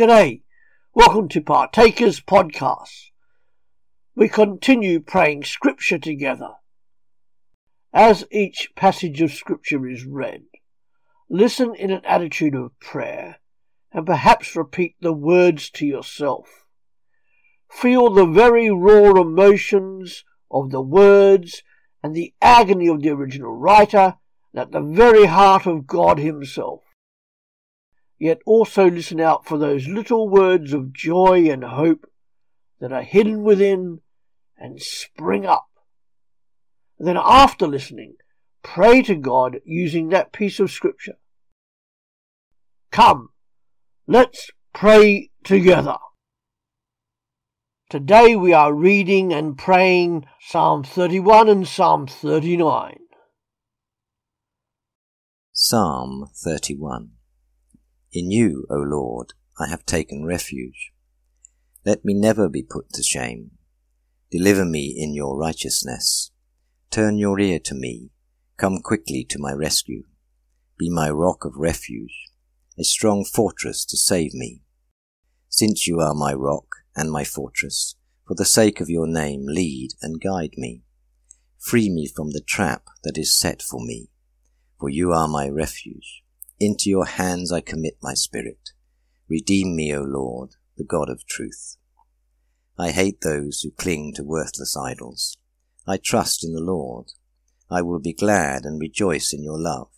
G'day. Welcome to Partakers Podcast. We continue praying Scripture together. As each passage of Scripture is read, listen in an attitude of prayer and perhaps repeat the words to yourself. Feel the very raw emotions of the words and the agony of the original writer at the very heart of God Himself. Yet also listen out for those little words of joy and hope that are hidden within and spring up. Then after listening, pray to God using that piece of scripture. Come, let's pray together. Today we are reading and praying Psalm 31 and Psalm 39. Psalm 31 In you, O Lord, I have taken refuge. Let me never be put to shame. Deliver me in your righteousness. Turn your ear to me. Come quickly to my rescue. Be my rock of refuge, a strong fortress to save me. Since you are my rock and my fortress, for the sake of your name, lead and guide me. Free me from the trap that is set for me, for you are my refuge. Into your hands I commit my spirit. Redeem me, O Lord, the God of truth. I hate those who cling to worthless idols. I trust in the Lord. I will be glad and rejoice in your love,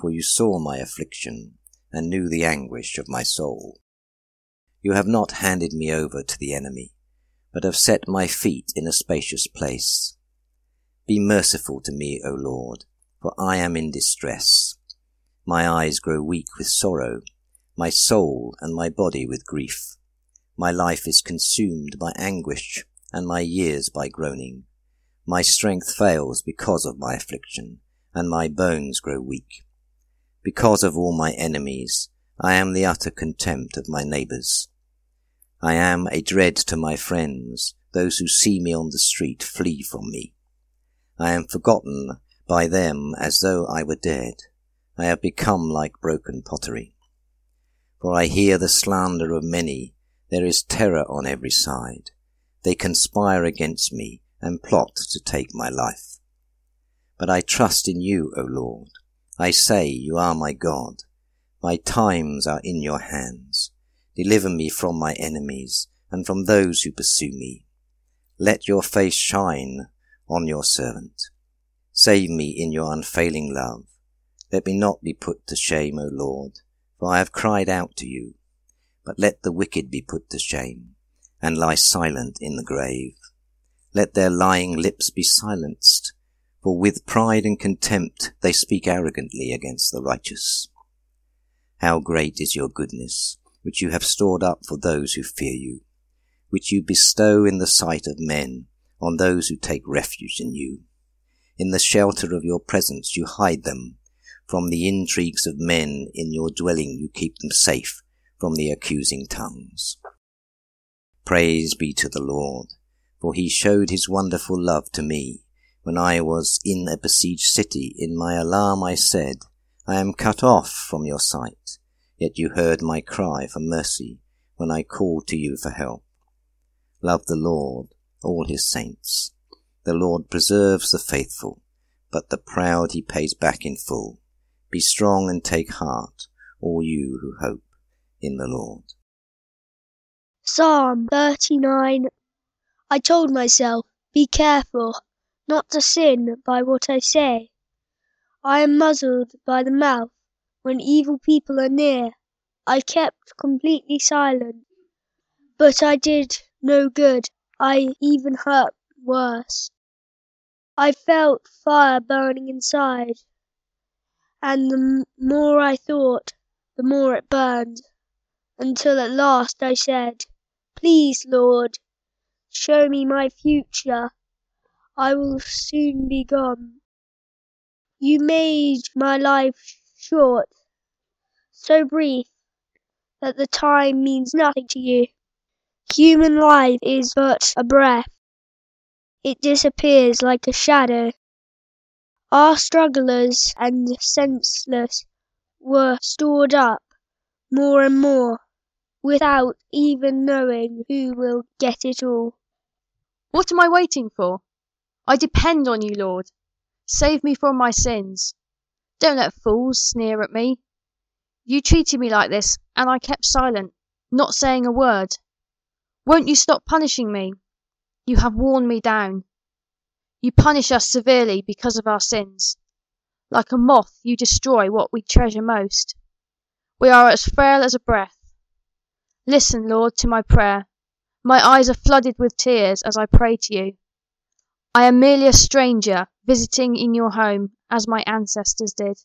for you saw my affliction and knew the anguish of my soul. You have not handed me over to the enemy, but have set my feet in a spacious place. Be merciful to me, O Lord, for I am in distress. My eyes grow weak with sorrow, my soul and my body with grief. My life is consumed by anguish, and my years by groaning. My strength fails because of my affliction, and my bones grow weak. Because of all my enemies, I am the utter contempt of my neighbours. I am a dread to my friends. Those who see me on the street flee from me. I am forgotten by them as though I were dead. I have become like broken pottery. For I hear the slander of many there is terror on every side. They conspire against me and plot to take my life. But I trust in you, O Lord. I say, You are my God. My times are in your hands. Deliver me from my enemies and from those who pursue me. Let your face shine on your servant. Save me in your unfailing love. Let me not be put to shame, O Lord, for I have cried out to you. But let the wicked be put to shame, and lie silent in the grave. Let their lying lips be silenced, for with pride and contempt they speak arrogantly against the righteous. How great is your goodness, which you have stored up for those who fear you, which you bestow in the sight of men on those who take refuge in you. In the shelter of your presence you hide them. From the intrigues of men in your dwelling you keep them safe from the accusing tongues. Praise be to the Lord, for he showed his wonderful love to me. When I was in a besieged city, in my alarm I said, I am cut off from your sight. Yet you heard my cry for mercy when I called to you for help. Love the Lord, all his saints. The Lord preserves the faithful, but the proud he pays back in full. Be strong and take heart, all you who hope in the Lord. Psalm 39 I told myself, Be careful not to sin by what I say. I am muzzled by the mouth when evil people are near. I kept completely silent, but I did no good. I even hurt worse. I felt fire burning inside, and the more I thought, the more it burned until at last I said, Please, Lord, show me my future. I will soon be gone. You made my life short, so brief that the time means nothing to you. Human life is but a breath. It disappears like a shadow. Our strugglers and senseless were stored up more and more without even knowing who will get it all. What am I waiting for? I depend on you, Lord. Save me from my sins. Don't let fools sneer at me. You treated me like this, and I kept silent, not saying a word. Won't you stop punishing me? You have worn me down. You punish us severely because of our sins. Like a moth, you destroy what we treasure most. We are as frail as a breath. Listen, Lord, to my prayer. My eyes are flooded with tears as I pray to you. I am merely a stranger visiting in your home as my ancestors did.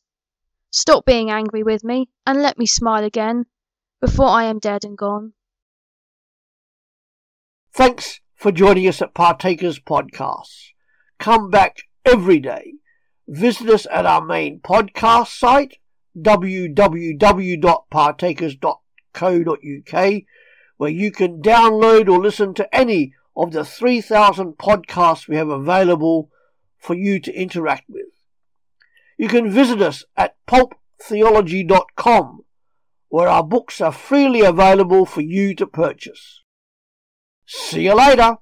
Stop being angry with me and let me smile again before I am dead and gone. Thanks for joining us at Partakers Podcasts. Come back every day. Visit us at our main podcast site, www.partakers.co.uk, where you can download or listen to any of the 3,000 podcasts we have available for you to interact with. You can visit us at pulptheology.com, where our books are freely available for you to purchase. See you later.